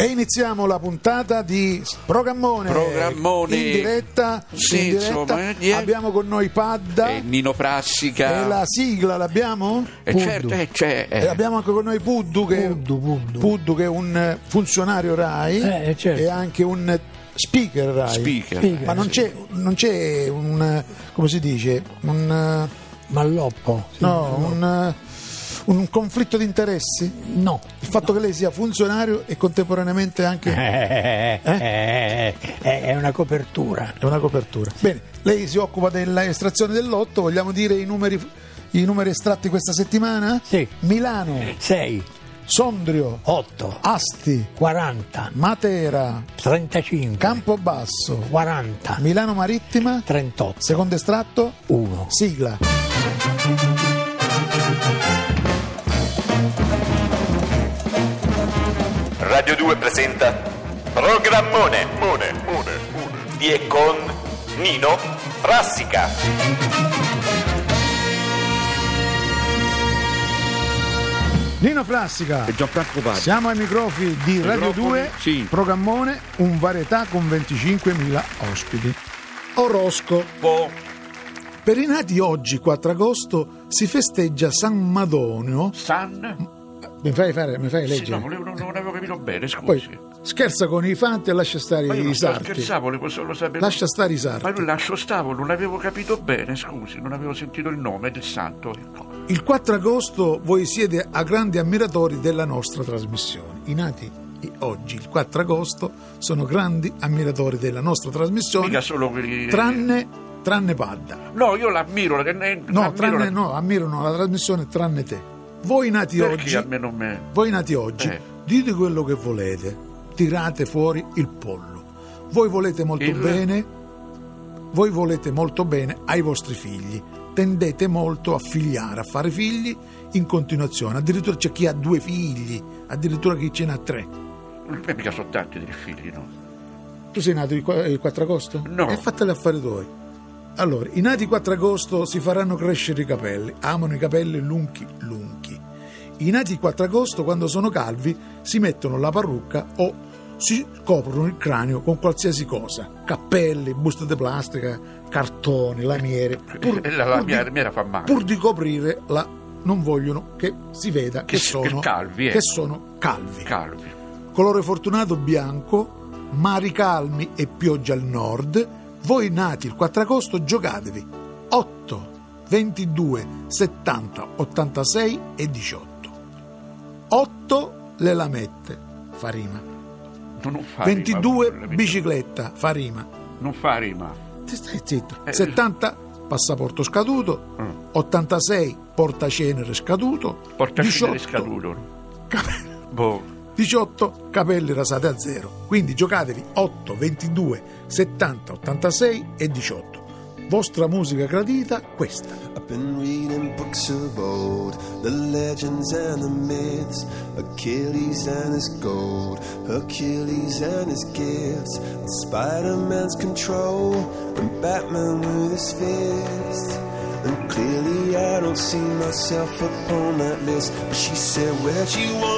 E iniziamo la puntata di Programmone. Programmone. In diretta. Sì, in diretta. insomma, eh, abbiamo con noi Padda. E Nino Frassica. E la sigla l'abbiamo? Eh, Puddu. certo, eh, c'è. E abbiamo anche con noi Puddu che, Puddu, Puddu. Puddu, che è un funzionario RAI Eh, certo. e anche un speaker RAI. Speaker. Speaker. Ma non Sì. c'è, non c'è un come si dice? Un Malloppo? Sì, no, Malloppo. un, un conflitto di interessi? No. Il fatto che lei sia funzionario e contemporaneamente anche Eh, eh, eh, è una copertura. È una copertura. Bene, lei si occupa dell'estrazione del lotto, vogliamo dire i numeri, i numeri estratti questa settimana? Sì. Milano, 6, Sondrio, 8, Asti, 40, Matera, 35, Campobasso, 40, Milano Marittima, 38, secondo estratto, 1. sigla. Radio 2 presenta Programmone Mone, Mone, Mone. di e con Nino Frassica. Nino Frassica, E Gianfranco Pazzi. siamo ai microfoni di Radio Microfoni, 2, sì. programmone, un varietà con 25.000 ospiti. Orosco. Per i nati oggi, 4 agosto, si festeggia San Madonio. San? Mi fai, fare, mi fai Sì, leggere? no, volevo- non, non avevo capito bene, scusi. Poi scherza con i fanti e lascia stare Ma i sarti. scherzavo, volevo solo sapere. Lascia stare i Ma sarti. lui lascio stavo, non avevo capito bene, scusi, non avevo sentito il nome del santo. Ecco. Il 4 agosto voi siete a grandi ammiratori della nostra trasmissione. I nati oggi, il 4 agosto, sono grandi ammiratori della nostra trasmissione, Mica solo quelli. tranne, tranne Padda. No, io l'ammiro. eh, eh, No, ammiro tranne, la- no, ammirano la trasmissione tranne te. Voi nati Perché oggi, me voi nati oggi, Eh. dite quello che volete, tirate fuori il pollo. Voi volete molto Il- bene, voi volete molto bene ai vostri figli. Tendete molto a figliare, a fare figli in continuazione. Addirittura c'è chi ha due figli, addirittura chi ce ne ha tre. Eh, mica sono tanti dei figli, no? Tu sei nato il qua- il 4 agosto? No. E fateli affari tuoi. Allora, i nati il 4 agosto si faranno crescere i capelli, amano i capelli lunghi lunghi. I nati il 4 agosto, quando sono calvi, si mettono la parrucca o si coprono il cranio con qualsiasi cosa. Cappelli, buste di plastica, cartoni, lamiere. Pur, la- la pur mia- di, la mia fa male. pur di coprire la... non vogliono che si veda che, Che sono calvi, eh. che sono calvi. Calvi. Colore fortunato bianco, mari calmi e pioggia al nord. Voi nati il 4 agosto giocatevi 8, 22, 70, 86 e 18. 8 le lamette, fa rima. Non, fa 22 rima, bicicletta, fa rima. Non fa rima. Ti stai zitto. Eh. 70 passaporto scaduto, Mm. 86 portacenere scaduto, Portacenere 18 scaduto. capelli- Boh. 18 capelli rasati a zero. Quindi giocatevi 8, 22, 70, 86 e 18. Vostra musica gradita, questa. I've been reading books of old, the legends and the myths, Achilles and his gold, Hercules and his gifts, Spider Man's control, and Batman with his fist. And clearly, I don't see myself upon that list. But she said, Where'd you wanna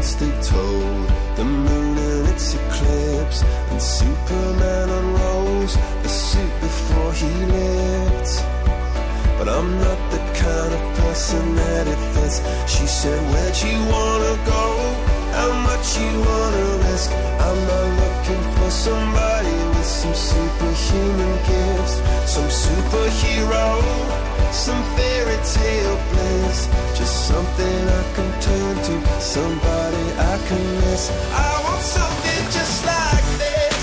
constant toll. The moon and its eclipse, and Superman unrolls the suit before he lived. But I'm not the kind of person that it fits. She said, Where'd you wanna go? How much you wanna risk? I'm not looking for somebody with some superhuman gifts, some superhero, some fairy tale bliss, just something somebody I can miss. I want something just like this.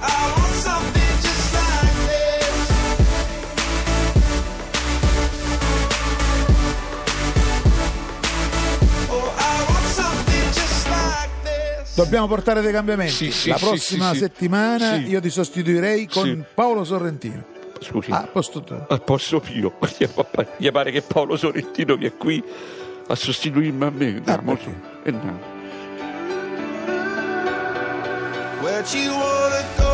I want something just like this. Oh, I want something just like this. Dobbiamo portare dei cambiamenti. Sì, sì, La prossima sì, sì. settimana Sì. io ti sostituirei con Sì. Paolo Sorrentino. Scusi. Ah, posto tu. Al posto mio. Mi pare che Paolo Sorrentino che è qui a sostituirmi a me. Andiamo. Ah, perché? E andiamo. Where'd you wanna go?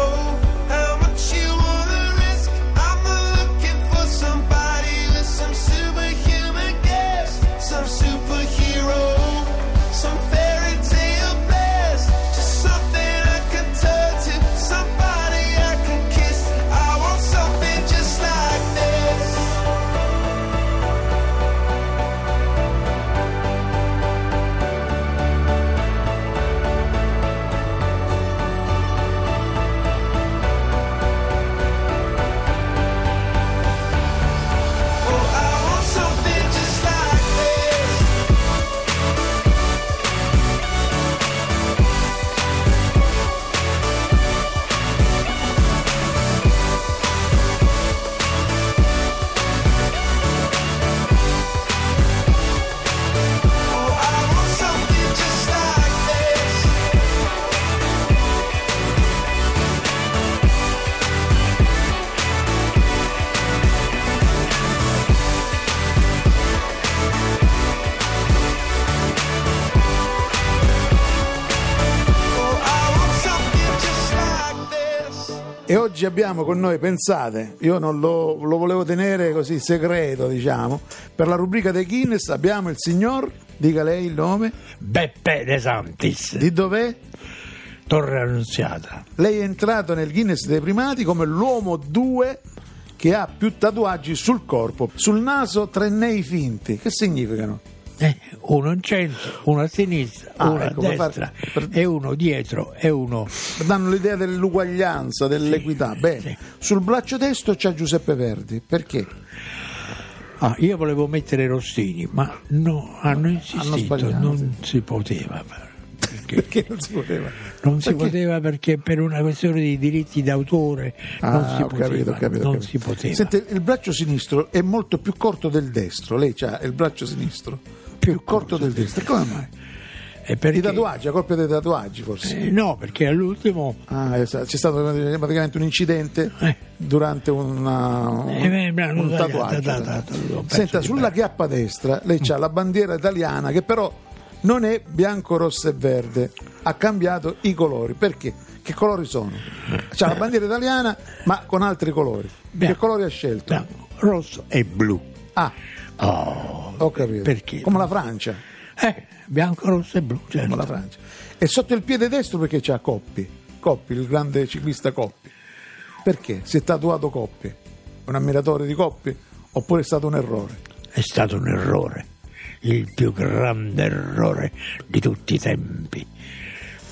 E oggi abbiamo con noi, pensate, io non lo, lo volevo tenere così segreto, diciamo, per la rubrica dei Guinness abbiamo il signor, dica lei il nome, Beppe De Santis, di dov'è? Torre Annunziata. Lei è entrato nel Guinness dei primati come l'uomo 2 che ha più tatuaggi sul corpo. Sul naso tre nei finti. Che significano? Eh, uno in centro, uno a sinistra, Ah, uno ecco, a destra per- e uno dietro e uno... Danno l'idea dell'uguaglianza, dell'equità. Bene. sì. Sul braccio destro c'è Giuseppe Verdi. Perché? Ah, io volevo mettere Rossini, ma no, hanno insistito, sbagliato. non si poteva. fare, Perché Perché non si poteva? non si Perché? poteva perché per una questione di diritti d'autore non Ah, si ho poteva. capito, capito, non capito. si poteva. Sente, il braccio sinistro è molto più corto del destro. Lei ha il braccio sinistro più, corto del destro. Come mai? Perché- I tatuaggi, a colpa dei tatuaggi forse. Eh, no, perché all'ultimo Ah, esatto. c'è stato praticamente un incidente Eh. durante una, Eh, beh, un tatuaggio. da- da- da- Senta, sulla chiappa destra lei c'ha la bandiera italiana che però non è bianco, rosso e verde, ha cambiato i colori. Perché? Che colori sono? C'ha la bandiera italiana ma con altri colori. Che Bianco. colori ha scelto? bianco, rosso e blu. Ah, Oh, ho capito. Perché? Come la Francia. eh, bianco, rosso e blu. certo. Come la Francia. E sotto il piede destro perché c'ha Coppi. Coppi, il grande ciclista Coppi. Perché? Si è tatuato Coppi. Un ammiratore di Coppi? Oppure è stato un errore? È stato un errore, il più grande errore di tutti i tempi.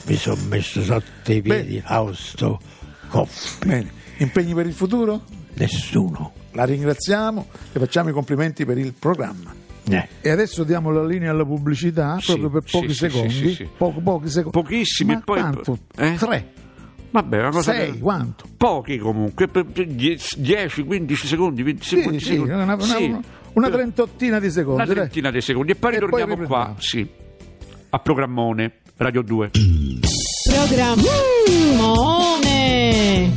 Mi sono messo sotto i piedi Beh. Fausto Coppi. Bene. Impegni per il futuro? Nessuno. La ringraziamo e facciamo i complimenti per il programma. Eh. E adesso diamo la linea alla pubblicità Sì, proprio per pochi sì, secondi. sì, sì, sì. Poco- pochi secondi. Pochissimi, Ma e poi- quanto? eh? Tre. Vabbè, una cosa Sei, che- quanto? Pochi comunque, per- per die- 10, 15 secondi, 20 Sì, secondi. sì, una, una, Sì. una- una trentottina di secondi. Una dai. trentina di secondi e poi E poi ritorniamo riprendiamo. qua, sì, a programmone, Radio 2. Programmone.